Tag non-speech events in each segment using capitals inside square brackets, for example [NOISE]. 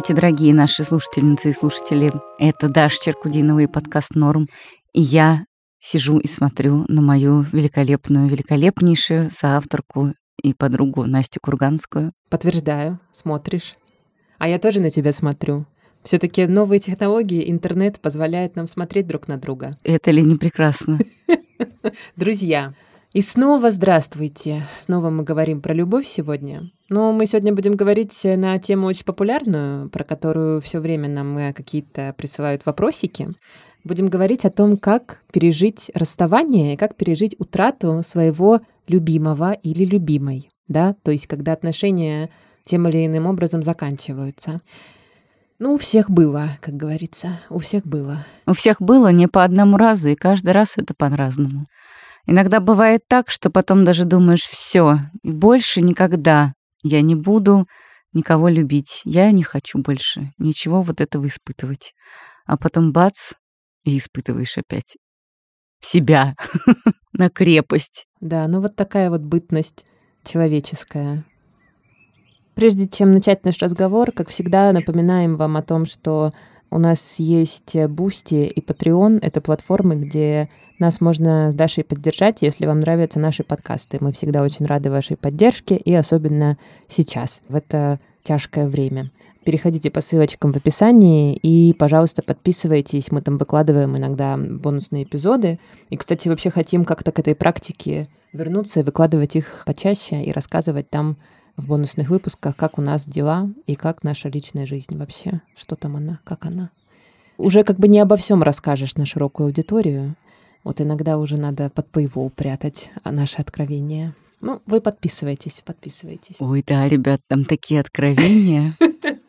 Здравствуйте, дорогие наши слушательницы и слушатели. Это Даша Черкудинова и подкаст «Норм». И я сижу и смотрю на мою великолепную, великолепнейшую соавторку и подругу Настю Курганскую. Подтверждаю, смотришь. А я тоже на тебя смотрю. Все-таки новые технологии, интернет позвляет нам смотреть друг на друга. Это ли не прекрасно? [LAUGHS] Друзья, и снова здравствуйте. Снова мы говорим про любовь сегодня. Но мы сегодня будем говорить на тему очень популярную, про которую все время нам э, какие-то присылают вопросики. Будем говорить о том, как пережить расставание и как пережить утрату своего любимого или любимой. Да? То есть, когда отношения тем или иным образом заканчиваются. Ну, у всех было, как говорится, у всех было. У всех было не по одному разу, и каждый раз это по-разному. Иногда бывает так, что потом даже думаешь, все, больше никогда я не буду никого любить. Я не хочу больше ничего вот этого испытывать. А потом бац, и испытываешь опять себя [LAUGHS] на крепость. Да, ну вот такая вот бытность человеческая. Прежде чем начать наш разговор, как всегда, напоминаем вам о том, что у нас есть Boosty и Patreon. Это платформы, где нас можно с Дашей поддержать, если вам нравятся наши подкасты. Мы всегда очень рады вашей поддержке, и особенно сейчас, в это тяжкое время. Переходите по ссылочкам в описании и, пожалуйста, подписывайтесь. Мы там выкладываем иногда бонусные эпизоды. И, кстати, вообще хотим как-то к этой практике вернуться и выкладывать их почаще и рассказывать там в бонусных выпусках, как у нас дела и как наша личная жизнь вообще, что там она, как она. Уже как бы не обо всем расскажешь на широкую аудиторию. Вот иногда уже надо под paywall прятать наши откровения. Ну, вы подписывайтесь, подписывайтесь. Ой, да, ребят, там такие откровения.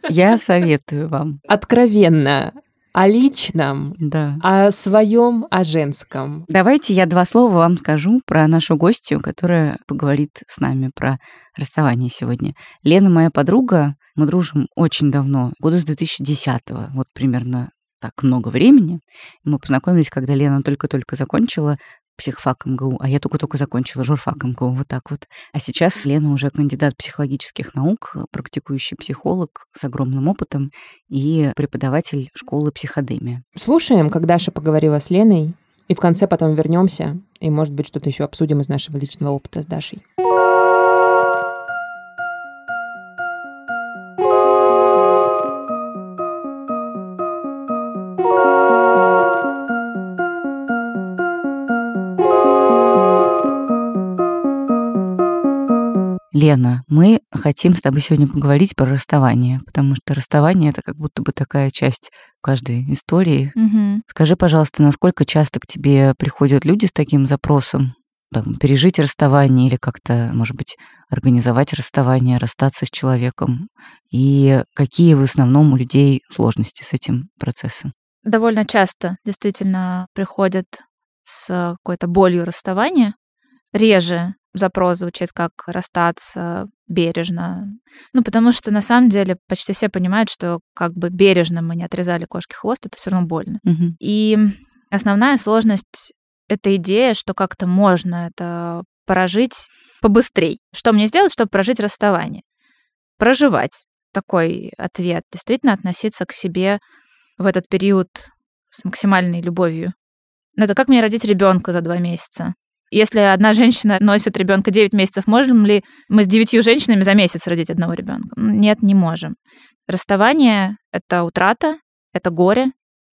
Я советую вам. Откровенно о личном, да. о своем, о женском. Давайте я два слова вам скажу про нашу гостью, которая поговорит с нами про расставание сегодня. Лена моя подруга, мы дружим очень давно, года с 2010-го, вот примерно так много времени. Мы познакомились, когда Лена только-только закончила психфак МГУ, а я только-только закончила журфак МГУ, вот так вот. А сейчас Лена уже кандидат психологических наук, практикующий психолог с огромным опытом и преподаватель школы психодемия. Слушаем, как Даша поговорила с Леной, и в конце потом вернемся, и, может быть, что-то еще обсудим из нашего личного опыта с Дашей. Лена, мы хотим с тобой сегодня поговорить про расставание, потому что расставание это как будто бы такая часть каждой истории. Угу. Скажи, пожалуйста, насколько часто к тебе приходят люди с таким запросом? Там, пережить расставание или как-то, может быть, организовать расставание, расстаться с человеком? И какие в основном у людей сложности с этим процессом? Довольно часто действительно приходят с какой-то болью расставания. Реже запрос звучит как расстаться бережно. Ну, потому что на самом деле почти все понимают, что как бы бережно мы не отрезали кошки хвост, это все равно больно. Мгм. И основная сложность — это идея, что как-то можно это прожить побыстрей. Что мне сделать, чтобы прожить расставание? Проживать. Такой ответ. Действительно относиться к себе в этот период с максимальной любовью. Ну, это как мне родить ребенка за два месяца? Если одна женщина носит ребенка 9 месяцев, можем ли мы с девятью женщинами за месяц родить одного ребенка? Нет, не можем. Расставание — это утрата, это горе.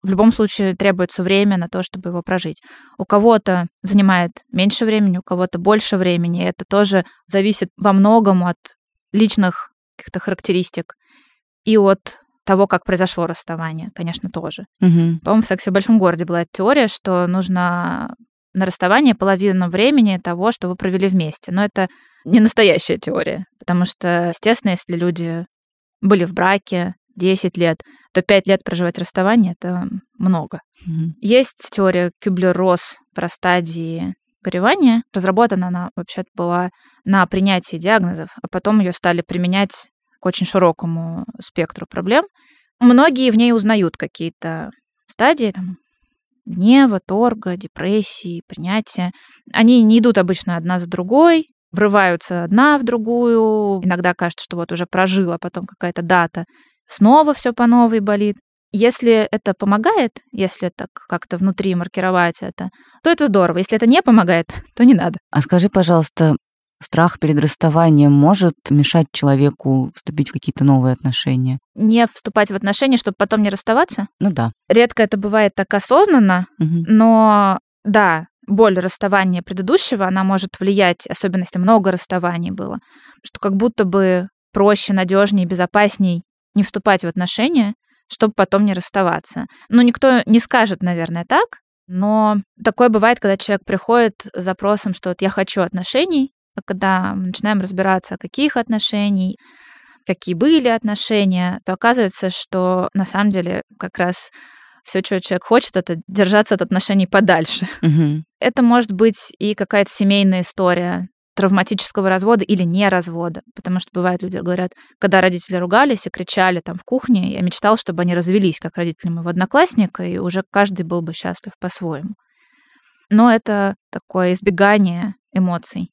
В любом случае требуется время на то, чтобы его прожить. У кого-то занимает меньше времени, у кого-то больше времени. Это тоже зависит во многом от личных каких-то характеристик и от того, как произошло расставание, конечно, тоже. Мгм. По-моему, в «Сексе в большом городе» была эта теория, что нужно на расставание половину времени того, что вы провели вместе. Но это не настоящая теория, потому что, естественно, если люди были в браке 10 лет, то 5 лет проживать расставание — это много. Мгм. Есть теория Кюблер-Росс про стадии горевания. Разработана она вообще была на принятии диагнозов, а потом ее стали применять к очень широкому спектру проблем. Многие в ней узнают какие-то стадии, там, гнева, торга, депрессии, принятия. Они не идут обычно одна за другой, врываются одна в другую. Иногда кажется, что вот уже прожила, потом какая-то дата снова все по новой болит. Если это помогает, если так как-то внутри маркировать это, то это здорово. Если это не помогает, [LAUGHS] то не надо. А скажи, пожалуйста, страх перед расставанием может мешать человеку вступить в какие-то новые отношения? Не вступать в отношения, чтобы потом не расставаться? Ну да. Редко это бывает так осознанно, Мгм. но да, боль расставания предыдущего, она может влиять, особенно если много расставаний было, что как будто бы проще, надежнее, безопасней не вступать в отношения, чтобы потом не расставаться. Ну, никто не скажет, наверное, так, но такое бывает, когда человек приходит с запросом, что вот я хочу отношений, когда мы начинаем разбираться, каких отношений, какие были отношения, то оказывается, что на самом деле как раз все, что человек хочет, это держаться от отношений подальше. [LAUGHS] Мгм. Это может быть и какая-то семейная история травматического развода или не развода. Потому что бывает, люди говорят, когда родители ругались и кричали там в кухне, я мечтал, чтобы они развелись, как родители моего одноклассника, и уже каждый был бы счастлив по-своему. Но это такое избегание эмоций,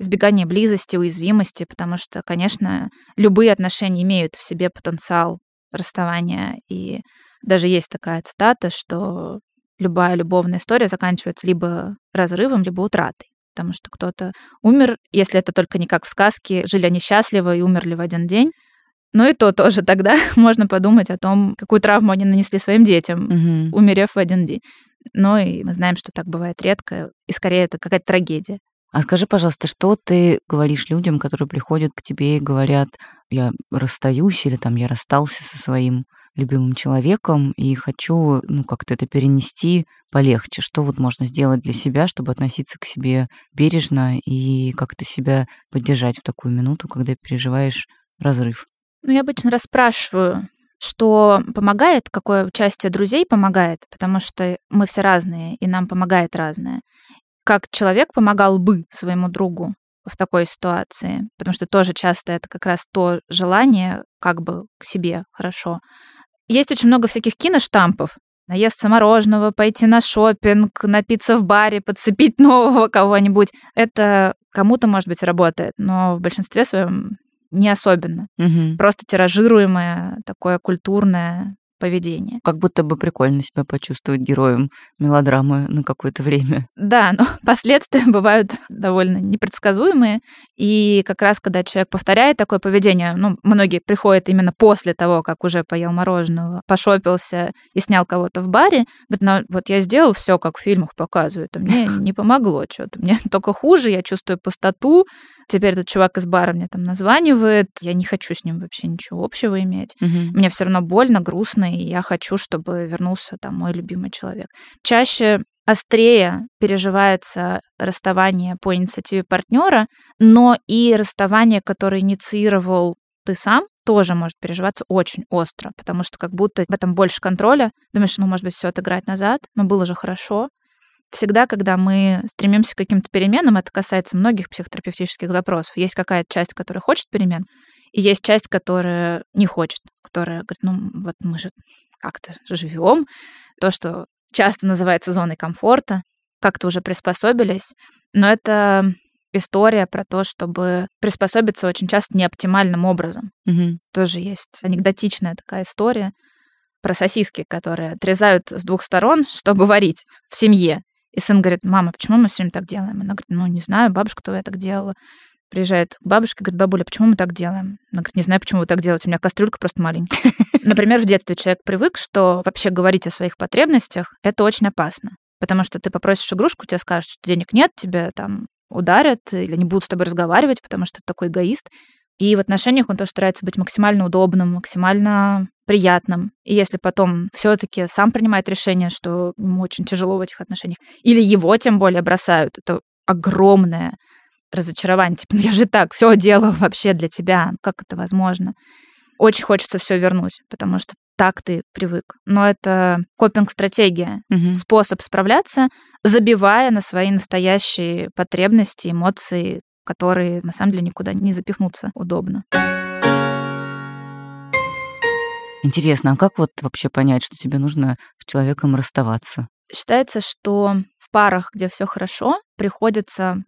избегание близости, уязвимости, потому что, конечно, любые отношения имеют в себе потенциал расставания. И даже есть такая цитата, что любая любовная история заканчивается либо разрывом, либо утратой. Потому что кто-то умер, если это только не как в сказке, жили они счастливо и умерли в один день. Но и то тоже тогда [LAUGHS] можно подумать о том, какую травму они нанесли своим детям, Мгм. умерев в один день. Но и мы знаем, что так бывает редко, и скорее это какая-то трагедия. А скажи, пожалуйста, что ты говоришь людям, которые приходят к тебе и говорят, я расстаюсь или там я расстался со своим любимым человеком и хочу, ну, как-то это перенести полегче. Что вот можно сделать для себя, чтобы относиться к себе бережно и как-то себя поддержать в такую минуту, когда переживаешь разрыв? Ну, я обычно расспрашиваю, что помогает, какое участие друзей помогает, потому что мы все разные, и нам помогает разное. Как человек помогал бы своему другу в такой ситуации, потому что тоже часто это как раз то желание как бы к себе хорошо. Есть очень много всяких киноштампов. Наесться мороженого, пойти на шопинг, напиться в баре, подцепить [LAUGHS] нового кого-нибудь. Это кому-то, может быть, работает, но в большинстве своем не особенно. Мгм. Просто тиражируемое такое культурное поведение. Как будто бы прикольно себя почувствовать героем мелодрамы на какое-то время. [LAUGHS] Да, но [LAUGHS] последствия бывают довольно непредсказуемые. И как раз, когда человек повторяет такое поведение, ну, многие приходят именно после того, как уже поел мороженого, пошопился и снял кого-то в баре, говорят, ну, вот я сделал все, как в фильмах показывают, а мне [LAUGHS] не помогло что-то. Мне только хуже, я чувствую пустоту. Теперь этот чувак из бара мне там названивает, я не хочу с ним вообще ничего общего иметь. Мгм. Мне все равно больно, грустно, и я хочу, чтобы вернулся там мой любимый человек. Чаще острее переживается расставание по инициативе партнера, но и расставание, которое инициировал ты сам, тоже может переживаться очень остро, потому что как будто в этом больше контроля. Думаешь, ну, может быть, все отыграть назад, но было же хорошо. Всегда, когда мы стремимся к каким-то переменам, это касается многих психотерапевтических запросов. Есть какая-то часть, которая хочет перемен, и есть часть, которая не хочет, которая говорит, ну вот мы же как-то живем, то, что часто называется зоной комфорта, как-то уже приспособились, но это история про то, чтобы приспособиться очень часто неоптимальным образом. Мгм. Тоже есть анекдотичная такая история про сосиски, которые отрезают с двух сторон, чтобы варить в семье. И сын говорит, мама, почему мы все время так делаем? Она говорит, ну, не знаю, бабушка твоя так делала. Приезжает к бабушке, говорит, бабуля, почему мы так делаем? Она говорит, не знаю, почему вы так делаете, у меня кастрюлька просто маленькая. [LAUGHS] Например, в детстве человек привык, что вообще говорить о своих потребностях — это очень опасно. Потому что ты попросишь игрушку, тебе скажут, что денег нет, тебя там ударят или не будут с тобой разговаривать, потому что ты такой эгоист. И в отношениях он тоже старается быть максимально удобным, максимально приятным. И если потом все-таки сам принимает решение, что ему очень тяжело в этих отношениях, или его тем более бросают, это огромное разочарование. Типа, ну я же так все делала вообще для тебя, как это возможно? Очень хочется все вернуть, потому что так ты привык. Но это копинг-стратегия, Мгм. способ справляться, забивая на свои настоящие потребности, эмоции, которые на самом деле никуда не запихнуться удобно. Интересно, а как вот вообще понять, что тебе нужно с человеком расставаться? Считается, что в парах, где все хорошо, приходится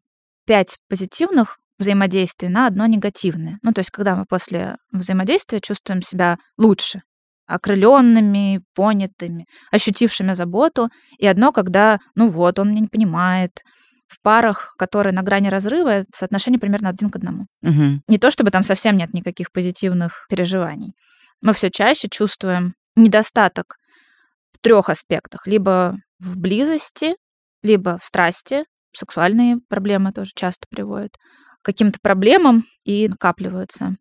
пять позитивных взаимодействие на одно негативное. Ну, то есть, когда мы после взаимодействия чувствуем себя лучше, окрыленными, понятыми, ощутившими заботу, и одно, когда, ну вот, он меня не понимает. В парах, которые на грани разрыва, соотношение примерно один к одному. Угу. Не то чтобы там совсем нет никаких позитивных переживаний. Мы все чаще чувствуем недостаток в трех аспектах. Либо в близости, либо в страсти. Сексуальные проблемы тоже часто приводят к каким-то проблемам и накапливаются.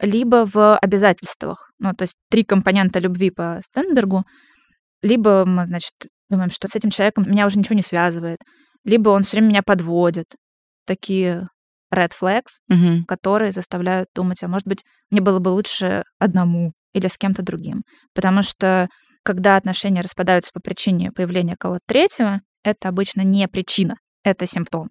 Либо в обязательствах. Ну, то есть три компонента любви по Стенбергу. Либо мы, значит, думаем, что с этим человеком меня уже ничего не связывает. Либо он все время меня подводит. Такие red flags, Угу. которые заставляют думать, а может быть, мне было бы лучше одному или с кем-то другим. Потому что когда отношения распадаются по причине появления кого-то третьего, это обычно не причина, это симптом.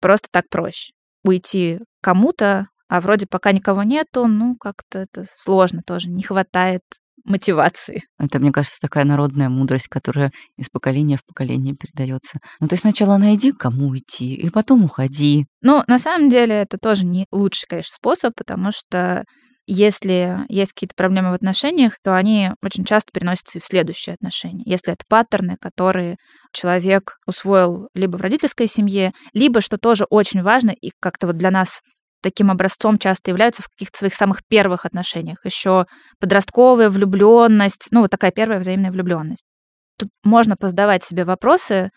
Просто так проще. Уйти кому-то, а вроде пока никого нету, ну, как-то это сложно тоже, не хватает мотивации. Это, мне кажется, такая народная мудрость, которая из поколения в поколение передается. Ну, ты сначала найди, кому идти, и потом уходи. Ну, на самом деле, это тоже не лучший, конечно, способ, потому что если есть какие-то проблемы в отношениях, то они очень часто переносятся и в следующие отношения. Если это паттерны, которые человек усвоил либо в родительской семье, либо, что тоже очень важно, и как-то вот для нас таким образцом часто являются в каких-то своих самых первых отношениях. Еще подростковая влюбленность, ну, вот такая первая взаимная влюбленность. Тут можно позадавать себе вопросы,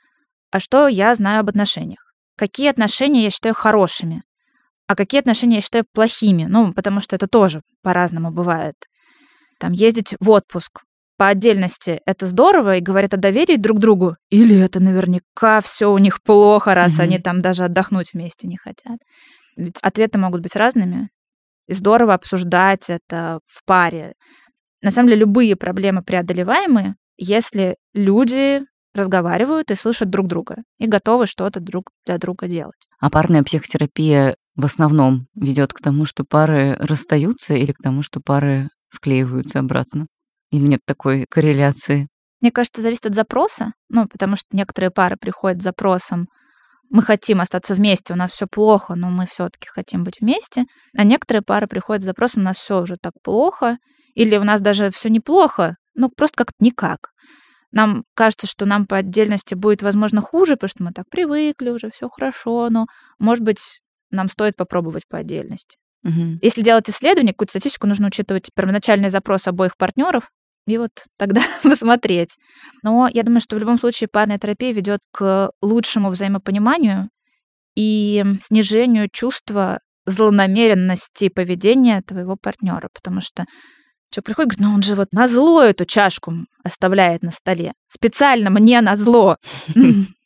а что я знаю об отношениях? Какие отношения я считаю хорошими? А какие отношения я считаю плохими? Ну, потому что это тоже по-разному бывает. Там ездить в отпуск по отдельности это здорово и говорят о доверии друг другу, или это наверняка все у них плохо, раз Мгм. они там даже отдохнуть вместе не хотят. Ведь ответы могут быть разными. И здорово обсуждать это в паре. На самом деле любые проблемы преодолеваемы, если люди разговаривают и слышат друг друга и готовы что-то друг для друга делать. А парная психотерапия в основном ведет к тому, что пары расстаются или к тому, что пары склеиваются обратно? Или нет такой корреляции? Мне кажется, зависит от запроса, ну, потому что некоторые пары приходят с запросом мы хотим остаться вместе, у нас все плохо, но мы все-таки хотим быть вместе. А некоторые пары приходят с запросом, у нас все уже так плохо, или у нас даже все неплохо, ну просто как-то никак. Нам кажется, что нам по отдельности будет, возможно, хуже, потому что мы так привыкли, уже все хорошо, но, может быть, нам стоит попробовать по отдельности. Мгм. Если делать исследование, какую-то статистику, нужно учитывать первоначальный запрос обоих партнеров и вот тогда [LAUGHS] посмотреть. Но я думаю, что в любом случае парная терапия ведет к лучшему взаимопониманию и снижению чувства злонамеренности поведения твоего партнера, потому что человек приходит говорит, ну он же вот на зло эту чашку оставляет на столе, специально мне на зло. [LAUGHS]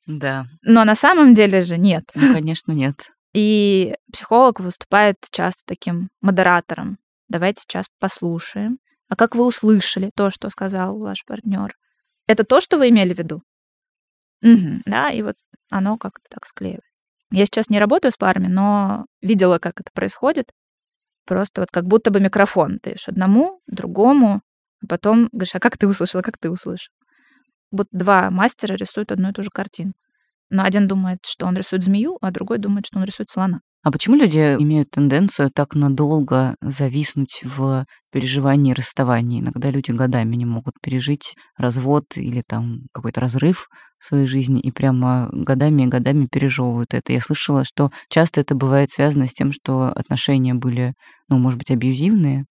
Да, Но на самом деле же нет. ну, конечно, нет. И психолог выступает часто таким модератором. Давайте сейчас послушаем. А как вы услышали то, что сказал ваш партнер? Это то, что вы имели в виду? Мгм, да, и вот оно как-то так склеивается. Я сейчас не работаю с парами, но видела, как это происходит. Просто вот как будто бы микрофон даешь одному, другому, а потом говоришь, а как ты услышал, а как ты услышал? Вот два мастера рисуют одну и ту же картину. Но один думает, что он рисует змею, а другой думает, что он рисует слона. А почему люди имеют тенденцию так надолго зависнуть в переживании расставания? Иногда люди годами не могут пережить развод или там какой-то разрыв в своей жизни и прямо годами и годами пережевывают это. Я слышала, что часто это бывает связано с тем, что отношения были, ну, может быть, абьюзивные,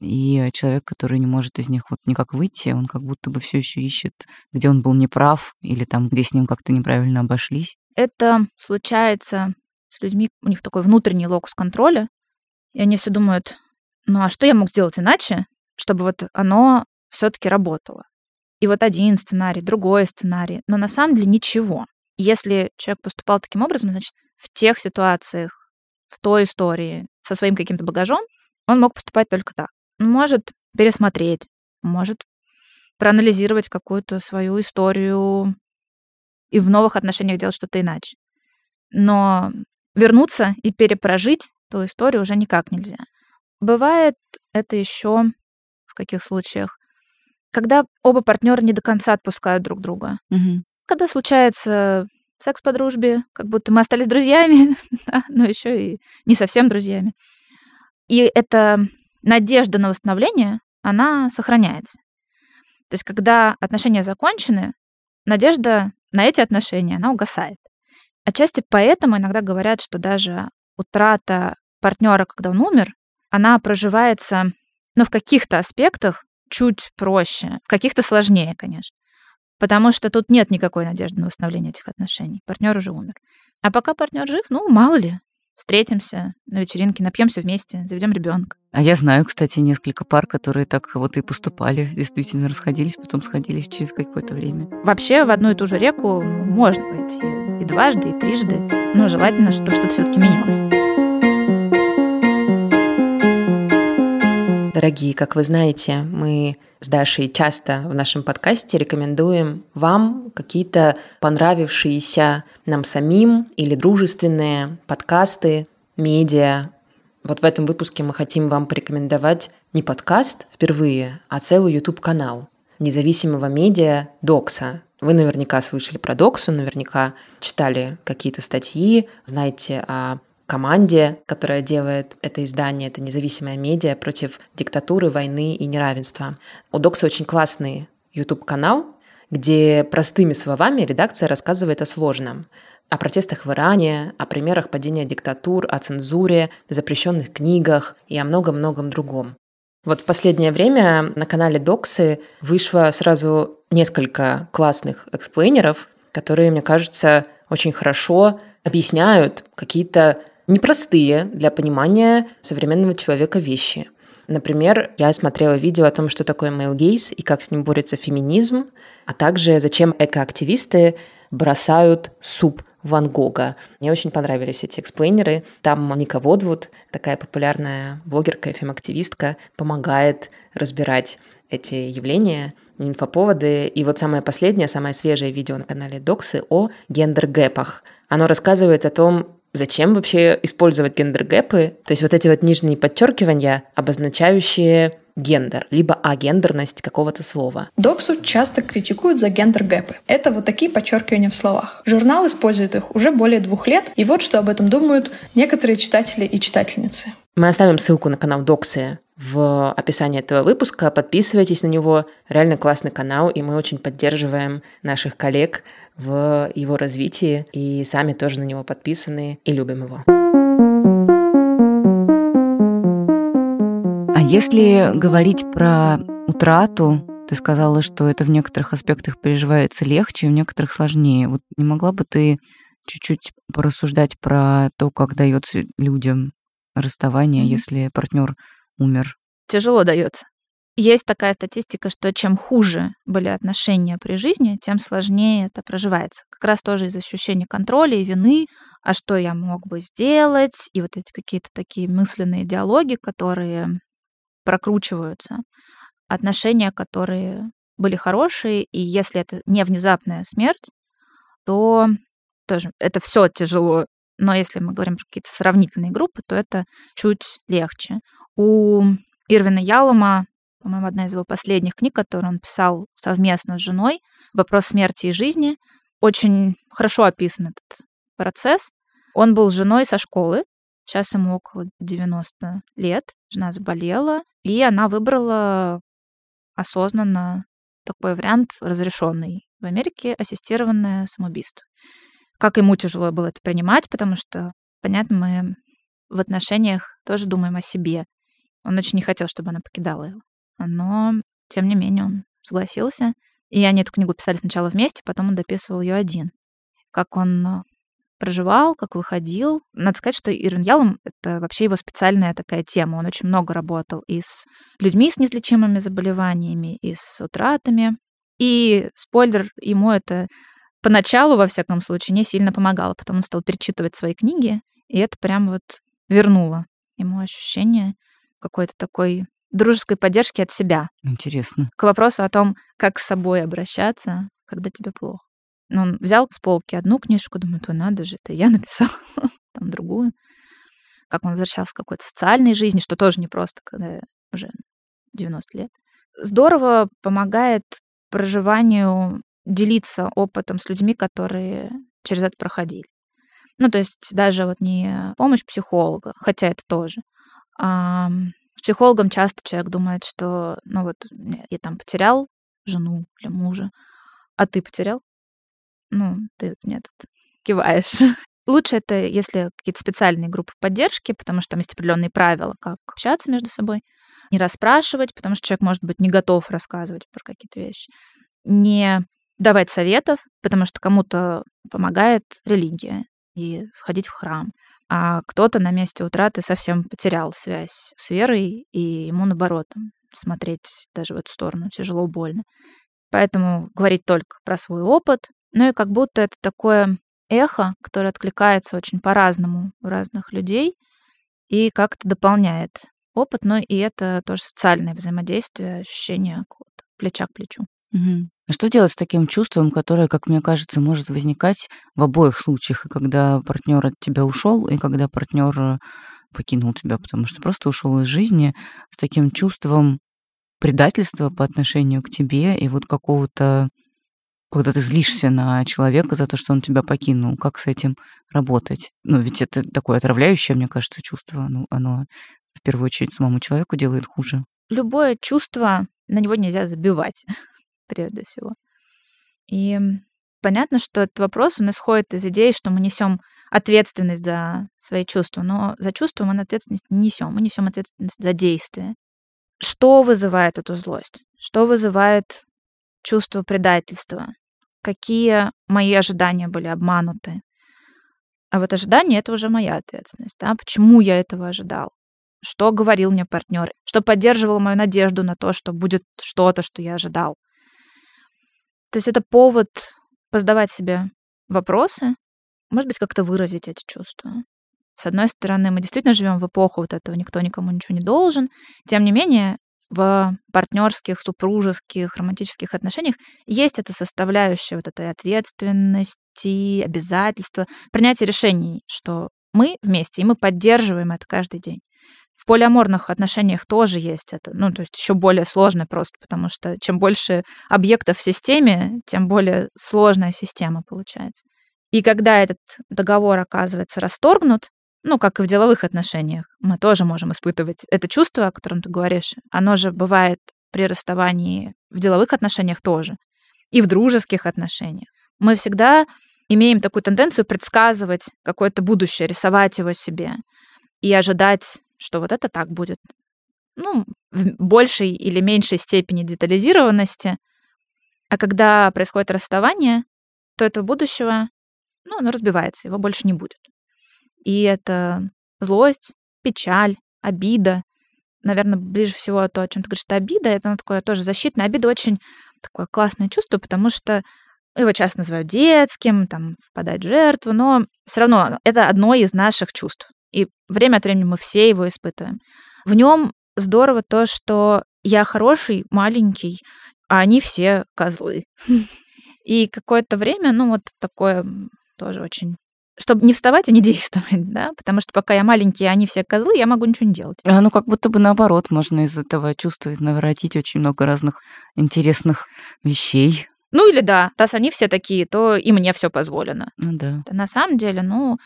и человек, который не может из них вот никак выйти, он как будто бы все еще ищет, где он был неправ или там, где с ним как-то неправильно обошлись. Это случается с людьми, у них такой внутренний локус контроля, и они все думают, ну а что я мог сделать иначе, чтобы вот оно все-таки работало? И вот один сценарий, другой сценарий, но на самом деле ничего. Если человек поступал таким образом, значит, в тех ситуациях, в той истории, со своим каким-то багажом, он мог поступать только так. Может пересмотреть, может проанализировать какую-то свою историю и в новых отношениях делать что-то иначе. Но вернуться и перепрожить ту историю уже никак нельзя. Бывает это еще в каких случаях? Когда оба партнера не до конца отпускают друг друга. Мгм. Когда случается секс по дружбе, как будто мы остались друзьями, [LAUGHS] да, но еще и не совсем друзьями. И эта надежда на восстановление, она сохраняется. То есть, когда отношения закончены, надежда на эти отношения, она угасает. Отчасти поэтому иногда говорят, что даже утрата партнера, когда он умер, она проживается, ну, в каких-то аспектах чуть проще, в каких-то сложнее, конечно. Потому что тут нет никакой надежды на восстановление этих отношений. Партнер уже умер. А пока партнер жив, ну, мало ли, встретимся на вечеринке, напьемся вместе, заведем ребенка. А я знаю, кстати, несколько пар, которые так вот и поступали, действительно расходились, потом сходились через какое-то время. Вообще в одну и ту же реку можно пойти и дважды, и трижды, но желательно, чтобы что-то все-таки менялось. Дорогие, как вы знаете, мы с Дашей часто в нашем подкасте рекомендуем вам какие-то понравившиеся нам самим или дружественные подкасты, медиа. Вот в этом выпуске мы хотим вам порекомендовать не подкаст впервые, а целый YouTube-канал независимого медиа Докса. Вы наверняка слышали про Доксу, наверняка читали какие-то статьи, знаете о команде, которая делает это издание, это независимая медиа против диктатуры, войны и неравенства. У Докса очень классный YouTube-канал, где простыми словами редакция рассказывает о сложном, о протестах в Иране, о примерах падения диктатур, о цензуре, запрещенных книгах и о многом-многом другом. Вот в последнее время на канале Доксы вышло сразу несколько классных explainer ов, которые, мне кажется, очень хорошо объясняют какие-то непростые для понимания современного человека вещи. Например, я смотрела видео о том, что такое gaze и как с ним борется феминизм, а также зачем экоактивисты бросают суп Ван Гога. Мне очень понравились эти explainer ы. Там Ника Водвуд, такая популярная блогерка, фем-активистка, помогает разбирать эти явления, инфоповоды. И вот самое последнее, самое свежее видео на канале Доксы о gender gap ах. Оно рассказывает о том, Зачем вообще использовать gender gap ы? То есть вот эти вот нижние подчеркивания, обозначающие гендер, либо агендерность какого-то слова. Доксу часто критикуют за gender gap ы. Это вот такие подчеркивания в словах. Журнал использует их уже более двух лет, и вот что об этом думают некоторые читатели и читательницы. Мы оставим ссылку на канал Доксы в описании этого выпуска. Подписывайтесь на него. Реально классный канал, и мы очень поддерживаем наших коллег в его развитии, и сами тоже на него подписаны и любим его. А если говорить про утрату, ты сказала, что это в некоторых аспектах переживается легче, в некоторых сложнее. Вот не могла бы ты чуть-чуть порассуждать про то, как дается людям расставание, mm-hmm. если партнер умер? Тяжело дается. Есть такая статистика, что чем хуже были отношения при жизни, тем сложнее это проживается. Как раз тоже из ощущения контроля и вины, а что я мог бы сделать, и вот эти какие-то такие мысленные диалоги, которые прокручиваются, отношения, которые были хорошие, и если это не внезапная смерть, то тоже это все тяжело. Но если мы говорим про какие-то сравнительные группы, то это чуть легче. У Ирвина Ялома по-моему, одна из его последних книг, которую он писал совместно с женой, «Вопрос смерти и жизни». Очень хорошо описан этот процесс. Он был с женой со школы, сейчас ему около 90 лет, жена заболела, и она выбрала осознанно такой вариант разрешенный в Америке ассистированное самоубийство. Как ему тяжело было это принимать, потому что, понятно, мы в отношениях тоже думаем о себе. Он очень не хотел, чтобы она покидала его но, тем не менее, он согласился. И они эту книгу писали сначала вместе, потом он дописывал ее один. Как он а, проживал, как выходил. Надо сказать, что Ирвин Ялом — это вообще его специальная такая тема. Он очень много работал и с людьми с неизлечимыми заболеваниями, и с утратами. И, спойлер, ему это поначалу, во всяком случае, не сильно помогало. Потом он стал перечитывать свои книги, и это прям вот вернуло ему ощущение какой-то такой дружеской поддержки от себя. Интересно. К вопросу о том, как с собой обращаться, когда тебе плохо. Ну, он взял с полки одну книжку, думаю, то надо же, это я написал, [LAUGHS] там другую. Как он возвращался к какой-то социальной жизни, что тоже непросто, когда уже 90 лет. Здорово помогает проживанию делиться опытом с людьми, которые через это проходили. Ну, то есть даже вот не помощь психолога, хотя это тоже. А с психологом часто человек думает, что, ну вот, я там потерял жену или мужа, а ты потерял? Ну, ты мне тут [LAUGHS] киваешь. Лучше это, если какие-то специальные группы поддержки, потому что там есть определенные правила, как общаться между собой. Не расспрашивать, потому что человек может быть не готов рассказывать про какие-то вещи. Не давать советов, потому что кому-то помогает религия и сходить в храм. А кто-то на месте утраты совсем потерял связь с верой, и ему, наоборот, смотреть даже в эту сторону тяжело, больно. Поэтому говорить только про свой опыт, ну и как будто это такое эхо, которое откликается очень по-разному у разных людей и как-то дополняет опыт, но и это тоже социальное взаимодействие, ощущение плеча к плечу. А что делать с таким чувством, которое, как мне кажется, может возникать в обоих случаях, и когда партнер от тебя ушел, и когда партнер покинул тебя, потому что просто ушел из жизни с таким чувством предательства по отношению к тебе и вот какого-то когда ты злишься на человека за то, что он тебя покинул, как с этим работать? Ну, ведь это такое отравляющее, мне кажется, чувство. Ну, оно в первую очередь самому человеку делает хуже. Любое чувство, на него нельзя забивать, прежде всего. И понятно, что этот вопрос, он исходит из идеи, что мы несем ответственность за свои чувства, но за чувства мы ответственность не несем, мы несем ответственность за действие. Что вызывает эту злость? Что вызывает чувство предательства? Какие мои ожидания были обмануты? А вот ожидание — это уже моя ответственность. Да? Почему я этого ожидал? Что говорил мне партнер? Что поддерживало мою надежду на то, что будет что-то, что я ожидал? То есть это повод позадавать себе вопросы, может быть, как-то выразить эти чувства. С одной стороны, мы действительно живем в эпоху вот этого «никто никому ничего не должен». Тем не менее, в партнерских, супружеских, романтических отношениях есть эта составляющая вот этой ответственности, обязательства, принятия решений, что мы вместе, и мы поддерживаем это каждый день. В полиаморных отношениях тоже есть это, ну, то есть еще более сложно просто, потому что чем больше объектов в системе, тем более сложная система получается. И когда этот договор оказывается расторгнут, ну, как и в деловых отношениях, мы тоже можем испытывать это чувство, о котором ты говоришь. Оно же бывает при расставании в деловых отношениях тоже, и в дружеских отношениях. Мы всегда имеем такую тенденцию предсказывать какое-то будущее, рисовать его себе и ожидать, что вот это так будет. Ну, в большей или меньшей степени детализированности. А когда происходит расставание, то этого будущего, ну, оно разбивается, его больше не будет. И это злость, печаль, обида. Наверное, ближе всего то, о чем ты говоришь, это обида. Это такое тоже защитное. Обида очень такое классное чувство, потому что его часто называют детским, там, впадать в жертву, но все равно это одно из наших чувств. И время от времени мы все его испытываем. В нем здорово то, что я хороший, маленький, а они все козлы. И какое-то время, ну, вот такое тоже очень чтобы не вставать и не [LAUGHS] действовать, да, потому что пока я маленький, а они все козлы, я могу ничего не делать. А ну как будто бы наоборот, можно из этого чувствовать, наворотить очень много разных интересных вещей. Ну или да, раз они все такие, то и мне все позволено. Ну да. На самом деле, ну,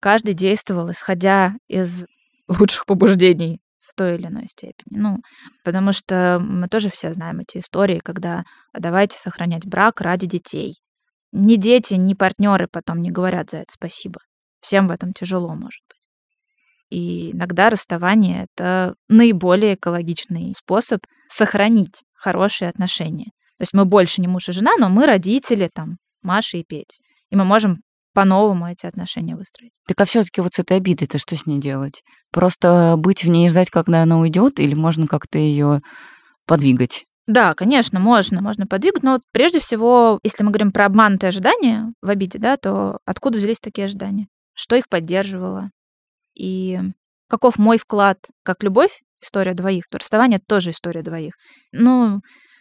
каждый действовал, исходя из лучших побуждений в той или иной степени. Ну, потому что мы тоже все знаем эти истории, когда давайте сохранять брак ради детей. Ни дети, ни партнеры потом не говорят за это спасибо. Всем в этом тяжело, может быть. И иногда расставание — это наиболее экологичный способ сохранить хорошие отношения. То есть мы больше не муж и жена, но мы родители, там, Маша и Петь. И мы можем по-новому эти отношения выстроить. Так а все-таки вот с этой обидой-то что с ней делать? Просто быть в ней и ждать, когда она уйдет, или можно как-то ее подвигать? Да, конечно, можно, можно подвигать, но вот прежде всего, если мы говорим про обманутые ожидания в обиде, да, то откуда взялись такие ожидания? Что их поддерживало? И каков мой вклад, как любовь, история двоих, то расставание — тоже история двоих. Ну,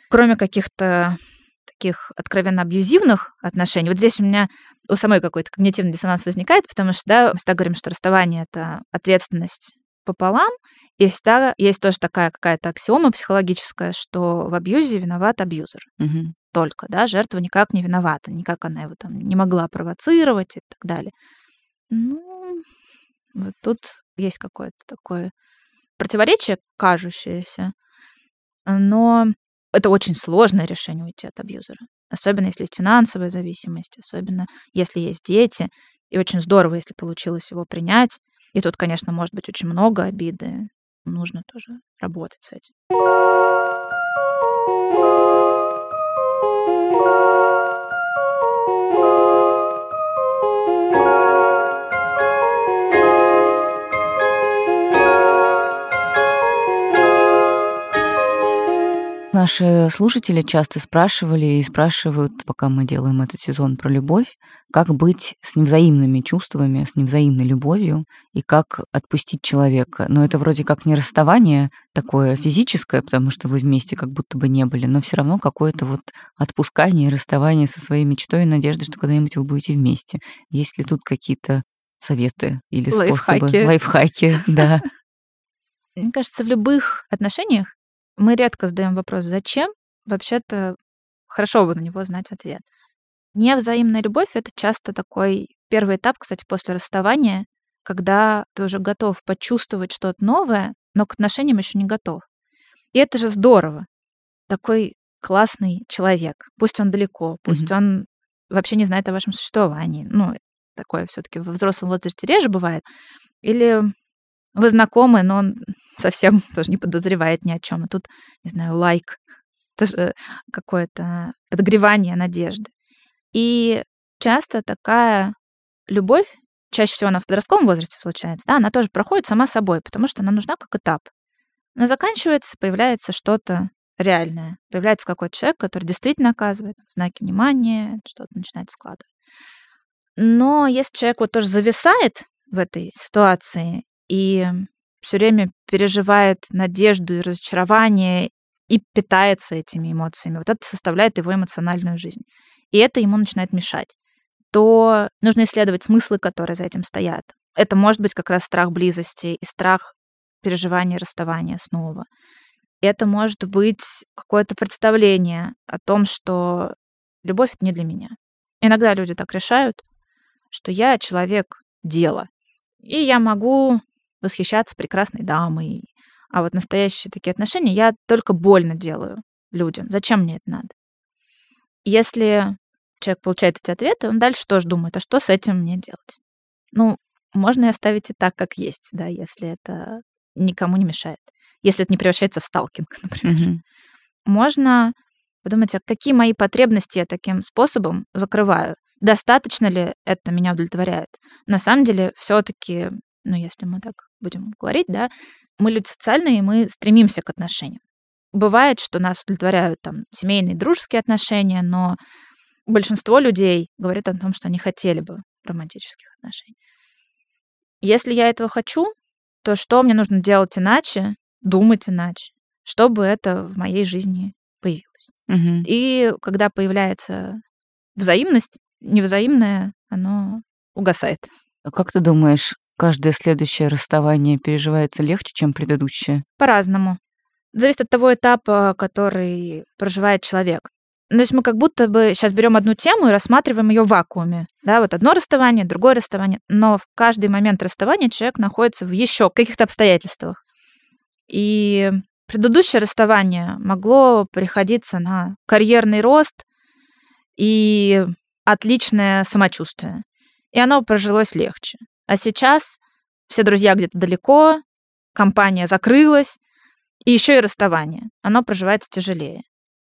кроме каких-то таких откровенно абьюзивных отношений, вот здесь у меня у самой какой-то когнитивный диссонанс возникает, потому что, да, мы всегда говорим, что расставание — это ответственность пополам, и всегда есть тоже такая какая-то аксиома психологическая, что в абьюзе виноват абьюзер. Угу. только, да, жертва никак не виновата, никак она его там не могла провоцировать и так далее. Ну, вот тут есть какое-то такое противоречие, кажущееся, но это очень сложное решение уйти от абьюзера. Особенно если есть финансовая зависимость, особенно если есть дети. И очень здорово, если получилось его принять. И тут, конечно, может быть очень много обиды. Нужно тоже работать с этим. Наши слушатели часто спрашивали и спрашивают, пока мы делаем этот сезон про любовь, как быть с невзаимными чувствами, с невзаимной любовью и как отпустить человека. Но это вроде как не расставание такое физическое, потому что вы вместе как будто бы не были, но все равно какое-то вот отпускание и расставание со своей мечтой и надеждой, что когда-нибудь вы будете вместе. Есть ли тут какие-то советы или лайфхаки. способы? Лайфхаки, [LAUGHS] да. Мне кажется, в любых отношениях мы редко задаем вопрос «зачем?», вообще-то хорошо бы на него знать ответ. Невзаимная любовь — это часто такой первый этап, кстати, после расставания, когда ты уже готов почувствовать что-то новое, но к отношениям еще не готов. И это же здорово. Такой классный человек. Пусть он далеко, пусть mm-hmm. он вообще не знает о вашем существовании. Ну, такое все-таки во взрослом возрасте реже бывает. Или вы знакомы, но он совсем тоже не подозревает ни о чем. И тут, не знаю, лайк. Это же какое-то подогревание надежды. И часто такая любовь, чаще всего она в подростковом возрасте случается, да, она тоже проходит сама собой, потому что она нужна как этап. Она заканчивается, появляется что-то реальное. Появляется какой-то человек, который действительно оказывает знаки внимания, что-то начинает складывать. Но если человек вот тоже зависает в этой ситуации и все время переживает надежду и разочарование и питается этими эмоциями. Вот это составляет его эмоциональную жизнь. И это ему начинает мешать. То нужно исследовать смыслы, которые за этим стоят. Это может быть как раз страх близости и страх переживания расставания снова. Это может быть какое-то представление о том, что любовь это не для меня. Иногда люди так решают, что я человек дела, и я могу восхищаться прекрасной дамой. А вот настоящие такие отношения я только больно делаю людям. Зачем мне это надо? Если человек получает эти ответы, он дальше тоже думает, а что с этим мне делать? Ну, можно и оставить и так, как есть, да, если это никому не мешает. Если это не превращается в сталкинг, [LAUGHS] например. Mm-hmm. Можно подумать, а какие мои потребности я таким способом закрываю? Достаточно ли это меня удовлетворяет? На самом деле, все-таки ну, если мы так будем говорить, да, мы люди социальные, и мы стремимся к отношениям. Бывает, что нас удовлетворяют там семейные, дружеские отношения, но большинство людей говорят о том, что они хотели бы романтических отношений. Если я этого хочу, то что мне нужно делать иначе, думать иначе, чтобы это в моей жизни появилось. Угу. И когда появляется взаимность, невзаимное, оно угасает. А как ты думаешь, каждое следующее расставание переживается легче, чем предыдущее? По-разному. Зависит от того этапа, который проживает человек. Ну, то есть мы как будто бы сейчас берем одну тему и рассматриваем ее в вакууме. Да, вот одно расставание, другое расставание. Но в каждый момент расставания человек находится в еще каких-то обстоятельствах. И предыдущее расставание могло приходиться на карьерный рост и отличное самочувствие. И оно прожилось легче. А сейчас все друзья где-то далеко, компания закрылась, и еще и расставание. Оно проживается тяжелее.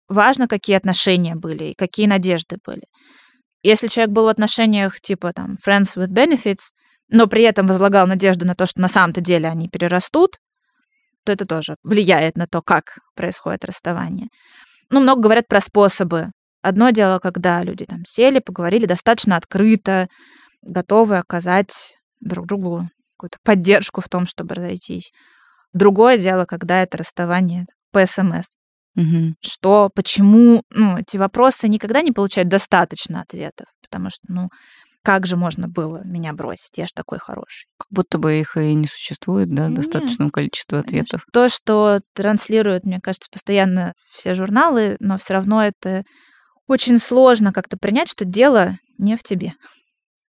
Важно, какие отношения были и какие надежды были. Если человек был в отношениях типа там friends with benefits, но при этом возлагал надежды на то, что на самом-то деле они перерастут, то это тоже влияет на то, как происходит расставание. Ну, много говорят про способы. Одно дело, когда люди там сели, поговорили достаточно открыто, готовы оказать друг другу какую-то поддержку в том, чтобы разойтись. Другое дело, когда это расставание по СМС. Угу. Что, почему, ну, эти вопросы никогда не получают достаточно ответов, потому что, ну, как же можно было меня бросить? Я же такой хороший. Как будто бы их и не существует, да, Нет, достаточном количестве ответов. То, что транслируют, мне кажется, постоянно все журналы, но все равно это очень сложно как-то принять, что дело не в тебе.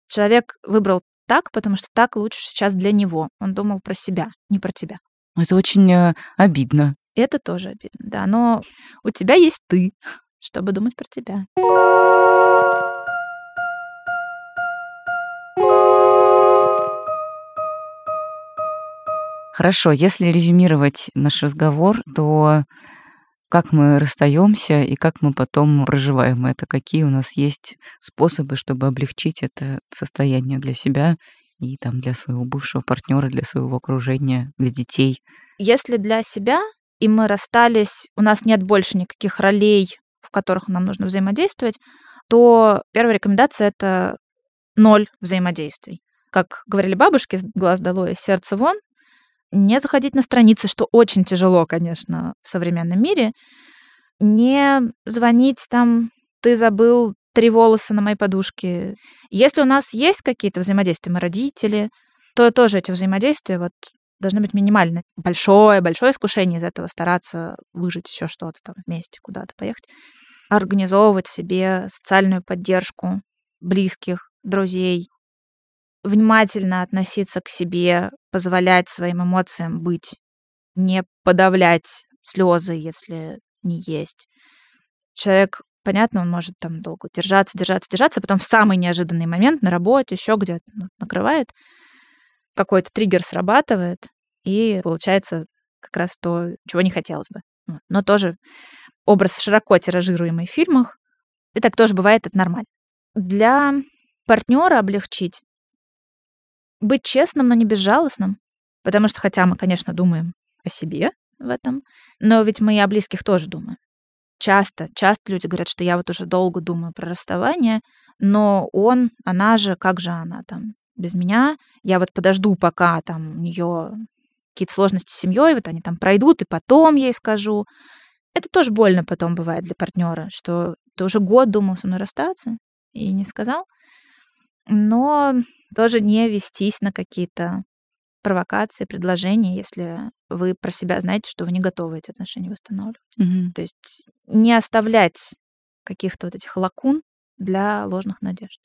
Человек выбрал так, потому что так лучше сейчас для него. Он думал про себя, не про тебя. Это очень э, обидно. Это тоже обидно, да. Но у тебя есть ты, чтобы думать про тебя. Хорошо, если резюмировать наш разговор, то как мы расстаемся и как мы потом проживаем это, какие у нас есть способы, чтобы облегчить это состояние для себя и там для своего бывшего партнера, для своего окружения, для детей. Если для себя, и мы расстались, у нас нет больше никаких ролей, в которых нам нужно взаимодействовать, то первая рекомендация — это ноль взаимодействий. Как говорили бабушки, глаз долой, сердце вон, не заходить на страницы, что очень тяжело, конечно, в современном мире, не звонить там, ты забыл три волоса на моей подушке. Если у нас есть какие-то взаимодействия, мы родители, то тоже эти взаимодействия вот должны быть минимальны. Большое, большое искушение из этого стараться выжить еще что-то там вместе, куда-то поехать. Организовывать себе социальную поддержку близких, друзей, внимательно относиться к себе, позволять своим эмоциям быть, не подавлять слезы, если не есть. Человек, понятно, он может там долго держаться, держаться, держаться, потом в самый неожиданный момент на работе, еще где-то ну, накрывает, какой-то триггер срабатывает, и получается как раз то, чего не хотелось бы. Но тоже образ широко тиражируемый в фильмах, и так тоже бывает, это нормально. Для партнера облегчить быть честным, но не безжалостным. Потому что, хотя мы, конечно, думаем о себе в этом, но ведь мы и о близких тоже думаем. Часто, часто люди говорят, что я вот уже долго думаю про расставание, но он, она же, как же она там без меня? Я вот подожду, пока там у нее какие-то сложности с семьей, вот они там пройдут, и потом ей скажу. Это тоже больно потом бывает для партнера, что ты уже год думал со мной расстаться и не сказал но тоже не вестись на какие-то провокации, предложения, если вы про себя знаете, что вы не готовы эти отношения восстанавливать. Мгм. То есть не оставлять каких-то вот этих лакун для ложных надежд.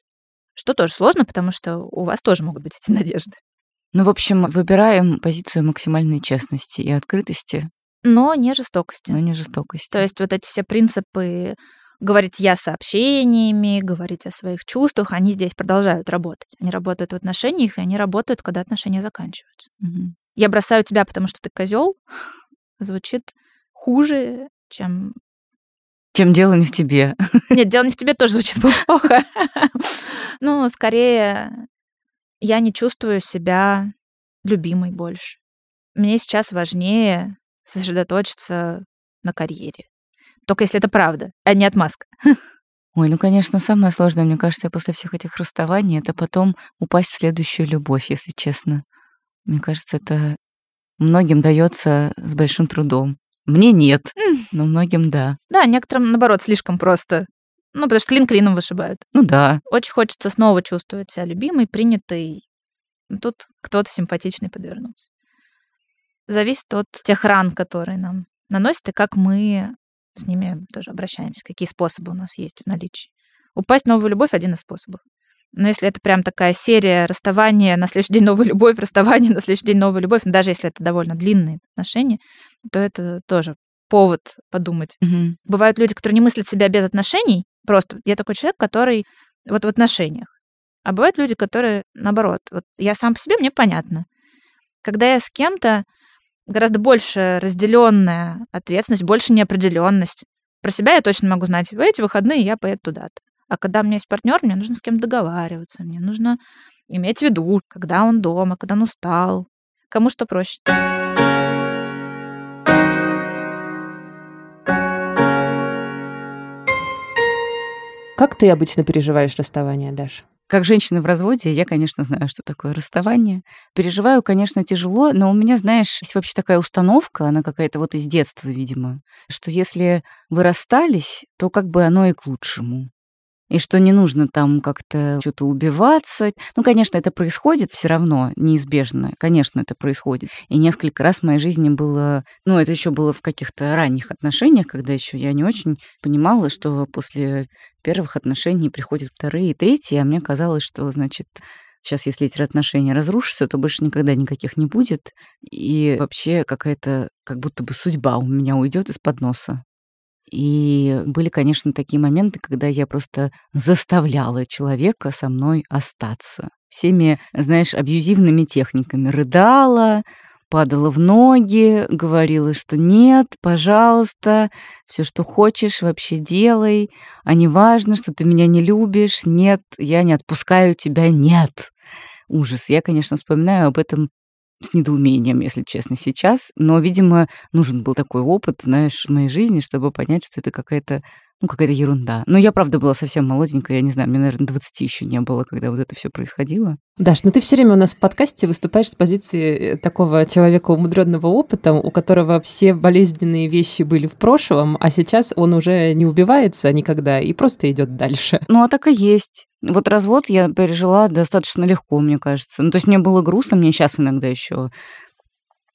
Что тоже сложно, потому что у вас тоже могут быть эти [LAUGHS] надежды. Ну, в общем, выбираем позицию максимальной честности и открытости, Но не жестокости. но не жестокости. То есть вот эти все принципы говорить я сообщениями, говорить о своих чувствах, они здесь продолжают работать. Они работают в отношениях, и они работают, когда отношения заканчиваются. Мгм. Я бросаю тебя, потому что ты козел, [LAUGHS] звучит хуже, чем... Чем дело не в тебе. [LAUGHS] Нет, дело не в тебе тоже звучит плохо. [LAUGHS] Ну, скорее, я не чувствую себя любимой больше. Мне сейчас важнее сосредоточиться на карьере. Только если это правда, а не отмазка. [LAUGHS] Ой, ну, конечно, самое сложное, мне кажется, после всех этих расставаний, это потом упасть в следующую любовь, если честно. Мне кажется, это многим дается с большим трудом. Мне нет, но многим да. Да, некоторым, наоборот, слишком просто. Ну, потому что клин клином вышибают. Ну да. Очень хочется снова чувствовать себя любимой, принятой. Но Тут кто-то симпатичный подвернулся. Зависит от тех ран, которые нам наносят, и как мы с ними тоже обращаемся, какие способы у нас есть в наличии. Упасть в новую любовь — один из способов. Но если это прям такая серия расставания, на следующий день новая любовь, [LAUGHS] расставание, на следующий день новая любовь, но даже если это довольно длинные отношения, то это тоже повод подумать. Мгм. Бывают люди, которые не мыслят себя без отношений. Просто я такой человек, который вот в отношениях. А бывают люди, которые наоборот. Вот я сам по себе, мне понятно. Когда я с кем-то, гораздо больше разделенная ответственность, больше неопределенность. Про себя я точно могу знать, в эти выходные я поеду туда-то. А когда у меня есть партнер, мне нужно с кем-то договариваться, мне нужно иметь в виду, когда он дома, когда он устал. Кому что проще. Как ты обычно переживаешь расставание, Даша? Как женщина в разводе, я, конечно, знаю, что такое расставание. Переживаю, конечно, тяжело, но у меня, знаешь, есть вообще такая установка, она какая-то вот из детства, видимо, что если вы расстались, то как бы оно и к лучшему. И что не нужно там как-то что-то убиваться. Ну, конечно, это происходит все равно, неизбежно. Конечно, это происходит. И несколько раз в моей жизни было... Ну, это еще было в каких-то ранних отношениях, когда еще я не очень понимала, что после первых отношений приходят вторые и третьи, а мне казалось, что, значит, сейчас, если эти отношения разрушатся, то больше никогда никаких не будет. И вообще какая-то, как будто бы судьба у меня уйдет из-под носа. И были, конечно, такие моменты, когда я просто заставляла человека со мной остаться. Всеми, знаешь, абьюзивными техниками. Рыдала, падала в ноги, говорила, что нет, пожалуйста, все, что хочешь, вообще делай, а не важно, что ты меня не любишь, нет, я не отпускаю тебя, нет. Ужас. Я, конечно, вспоминаю об этом с недоумением, если честно, сейчас. Но, видимо, нужен был такой опыт, знаешь, в моей жизни, чтобы понять, что это какая-то ну, какая-то ерунда. Но я, правда, была совсем молоденькая, я не знаю, мне, наверное, 20 еще не было, когда вот это все происходило. Даш, ну ты все время у нас в подкасте выступаешь с позиции такого человека умудренного опытом, у которого все болезненные вещи были в прошлом, а сейчас он уже не убивается никогда и просто идет дальше. Ну, а так и есть. Вот развод я пережила достаточно легко, мне кажется. Ну, то есть мне было грустно, мне сейчас иногда еще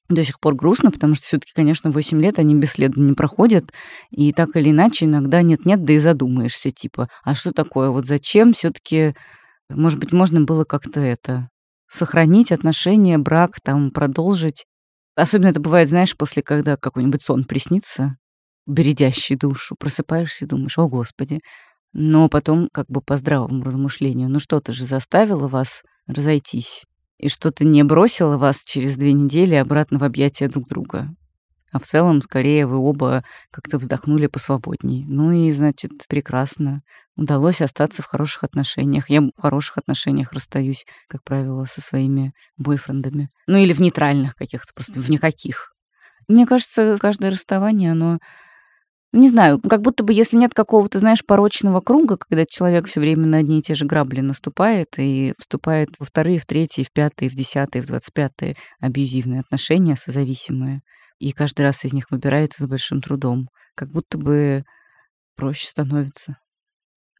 до сих пор грустно, потому что все-таки, конечно, 8 лет они бесследно не проходят, и так или иначе иногда нет-нет, да и задумаешься, типа, а что такое, вот зачем все-таки, может быть, можно было как-то это, сохранить отношения, брак, там, продолжить. Особенно это бывает, знаешь, после, когда какой-нибудь сон приснится, бередящий душу, просыпаешься и думаешь, о, Господи. Но потом, как бы по здравому размышлению, ну что-то же заставило вас разойтись и что-то не бросило вас через две недели обратно в объятия друг друга. А в целом, скорее, вы оба как-то вздохнули посвободней. Ну и, значит, прекрасно. Удалось остаться в хороших отношениях. Я в хороших отношениях расстаюсь, как правило, со своими бойфрендами. Ну или в нейтральных каких-то, просто в никаких. Мне кажется, каждое расставание, оно не знаю, как будто бы если нет какого-то, знаешь, порочного круга, когда человек все время на одни и те же грабли наступает и вступает во вторые, в третьи, в пятые, в десятые, в двадцать пятые абьюзивные отношения созависимые, и каждый раз из них выбирается с большим трудом, как будто бы проще становится.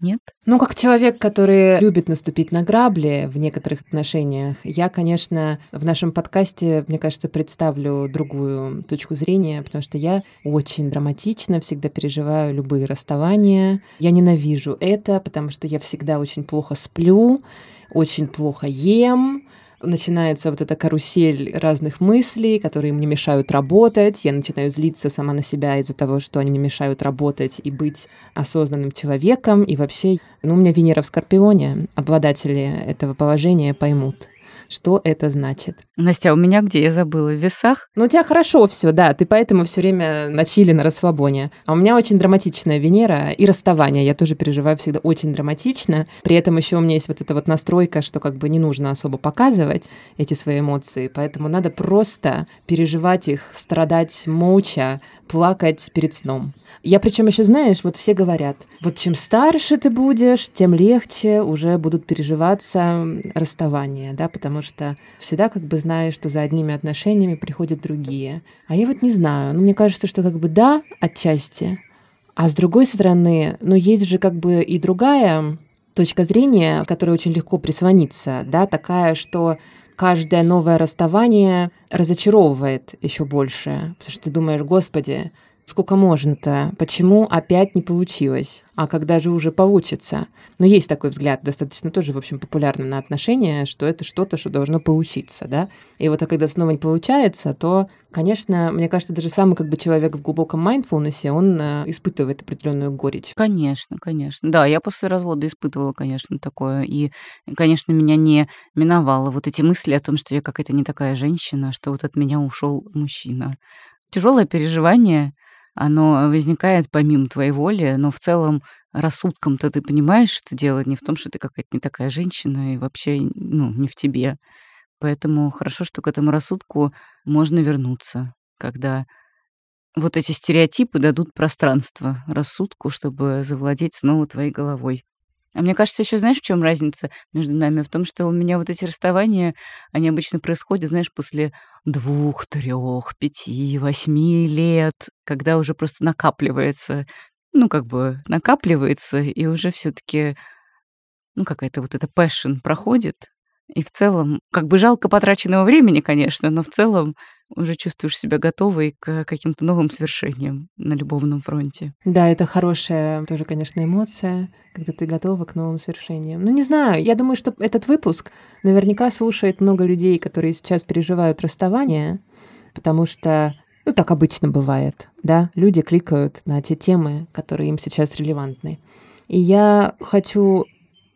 Нет? Ну, как человек, который любит наступить на грабли в некоторых отношениях, я, конечно, в нашем подкасте, мне кажется, представлю другую точку зрения, потому что я очень драматично всегда переживаю любые расставания. Я ненавижу это, потому что я всегда очень плохо сплю, очень плохо ем, начинается вот эта карусель разных мыслей, которые мне мешают работать. Я начинаю злиться сама на себя из-за того, что они мне мешают работать и быть осознанным человеком. И вообще, ну, у меня Венера в Скорпионе. Обладатели этого положения поймут что это значит. Настя, а у меня где? Я забыла. В весах? Ну, у тебя хорошо все, да. Ты поэтому все время на чили, на расслабоне. А у меня очень драматичная Венера и расставание. Я тоже переживаю всегда очень драматично. При этом еще у меня есть вот эта вот настройка, что как бы не нужно особо показывать эти свои эмоции. Поэтому надо просто переживать их, страдать молча, плакать перед сном. Я причем еще, знаешь, вот все говорят, вот чем старше ты будешь, тем легче уже будут переживаться расставания, да, потому что всегда как бы знаешь, что за одними отношениями приходят другие. А я вот не знаю, ну мне кажется, что как бы да, отчасти, а с другой стороны, ну есть же как бы и другая точка зрения, которой очень легко прислониться, да, такая, что каждое новое расставание разочаровывает еще больше, потому что ты думаешь, господи, сколько можно-то? Почему опять не получилось? А когда же уже получится? Но есть такой взгляд, достаточно тоже, в общем, популярный на отношения, что это что-то, что должно получиться, да? И вот а когда снова не получается, то, конечно, мне кажется, даже самый как бы человек в глубоком майндфулнесе, он э, испытывает определенную горечь. Конечно, конечно. Да, я после развода испытывала, конечно, такое. И, конечно, меня не миновало вот эти мысли о том, что я какая-то не такая женщина, что вот от меня ушел мужчина. Тяжелое переживание, оно возникает помимо твоей воли, но в целом рассудком-то ты понимаешь, что дело не в том, что ты какая-то не такая женщина и вообще, ну, не в тебе. Поэтому хорошо, что к этому рассудку можно вернуться, когда вот эти стереотипы дадут пространство рассудку, чтобы завладеть снова твоей головой. А мне кажется, еще знаешь, в чем разница между нами? В том, что у меня вот эти расставания, они обычно происходят, знаешь, после двух, трех, пяти, восьми лет, когда уже просто накапливается ну, как бы накапливается, и уже все таки ну, какая-то вот эта passion проходит, и в целом, как бы жалко потраченного времени, конечно, но в целом уже чувствуешь себя готовой к каким-то новым свершениям на любовном фронте. Да, это хорошая тоже, конечно, эмоция, когда ты готова к новым свершениям. Ну, не знаю, я думаю, что этот выпуск наверняка слушает много людей, которые сейчас переживают расставание, потому что, ну, так обычно бывает, да, люди кликают на те темы, которые им сейчас релевантны. И я хочу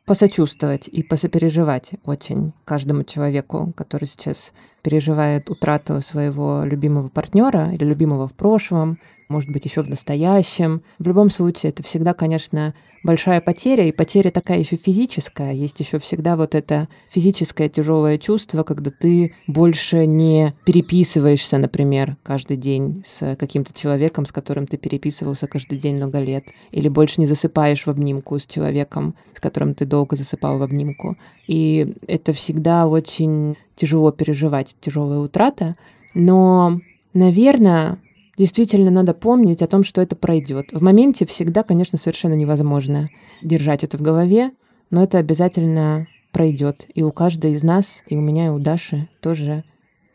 посочувствовать и посопереживать очень каждому человеку, который сейчас переживает утрату своего любимого партнера или любимого в прошлом, может быть, еще в настоящем. В любом случае, это всегда, конечно, большая потеря, и потеря такая еще физическая. Есть еще всегда вот это физическое тяжелое чувство, когда ты больше не переписываешься, например, каждый день с каким-то человеком, с которым ты переписывался каждый день много лет, или больше не засыпаешь в обнимку с человеком, с которым ты долго засыпал в обнимку. И это всегда очень тяжело переживать, тяжелая утрата. Но, наверное, действительно надо помнить о том, что это пройдет. В моменте всегда, конечно, совершенно невозможно держать это в голове, но это обязательно пройдет. И у каждой из нас, и у меня, и у Даши тоже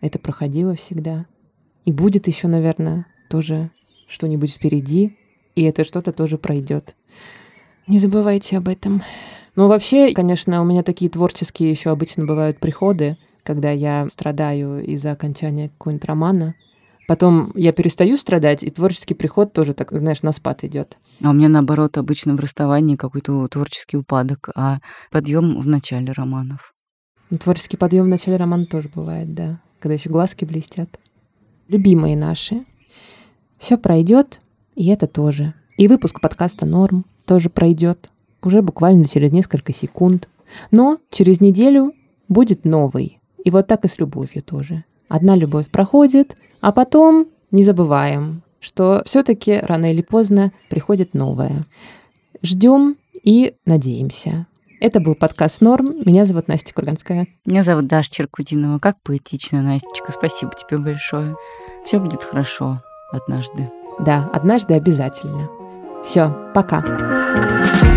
это проходило всегда. И будет еще, наверное, тоже что-нибудь впереди, и это что-то тоже пройдет. Не забывайте об этом. Ну, вообще, конечно, у меня такие творческие еще обычно бывают приходы, когда я страдаю из-за окончания какого-нибудь романа, Потом я перестаю страдать, и творческий приход тоже, так, знаешь, на спад идет. А у меня, наоборот, обычно в расставании какой-то творческий упадок, а подъем в начале романов. Ну, творческий подъем в начале романа тоже бывает, да. Когда еще глазки блестят. Любимые наши. Все пройдет, и это тоже. И выпуск подкаста Норм тоже пройдет. Уже буквально через несколько секунд. Но через неделю будет новый. И вот так и с любовью тоже. Одна любовь проходит, а потом не забываем, что все-таки рано или поздно приходит новое. Ждем и надеемся. Это был подкаст «Норм». Меня зовут Настя Курганская. Меня зовут Даша Черкудинова. Как поэтично, Настечка. Спасибо тебе большое. Все будет хорошо однажды. Да, однажды обязательно. Все, пока.